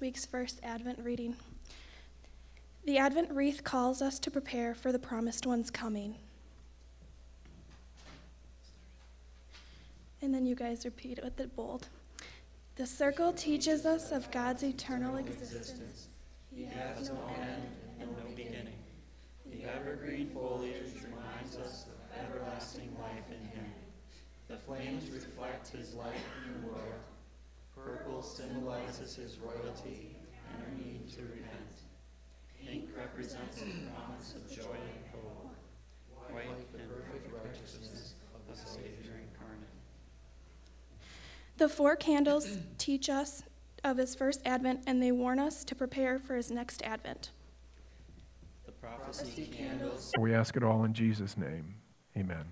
week's first Advent reading. The Advent wreath calls us to prepare for the promised one's coming. And then you guys repeat it with it bold. The circle teaches us of God's eternal existence. He has no end and no beginning. The evergreen foliage reminds us of symbolizes His royalty and our need to repent. Pink represents the promise of joy and hope. White, the perfect righteousness of the Savior incarnate. The four candles teach us of his first advent and they warn us to prepare for his next advent. The prophecy candles We ask it all in Jesus' name. Amen.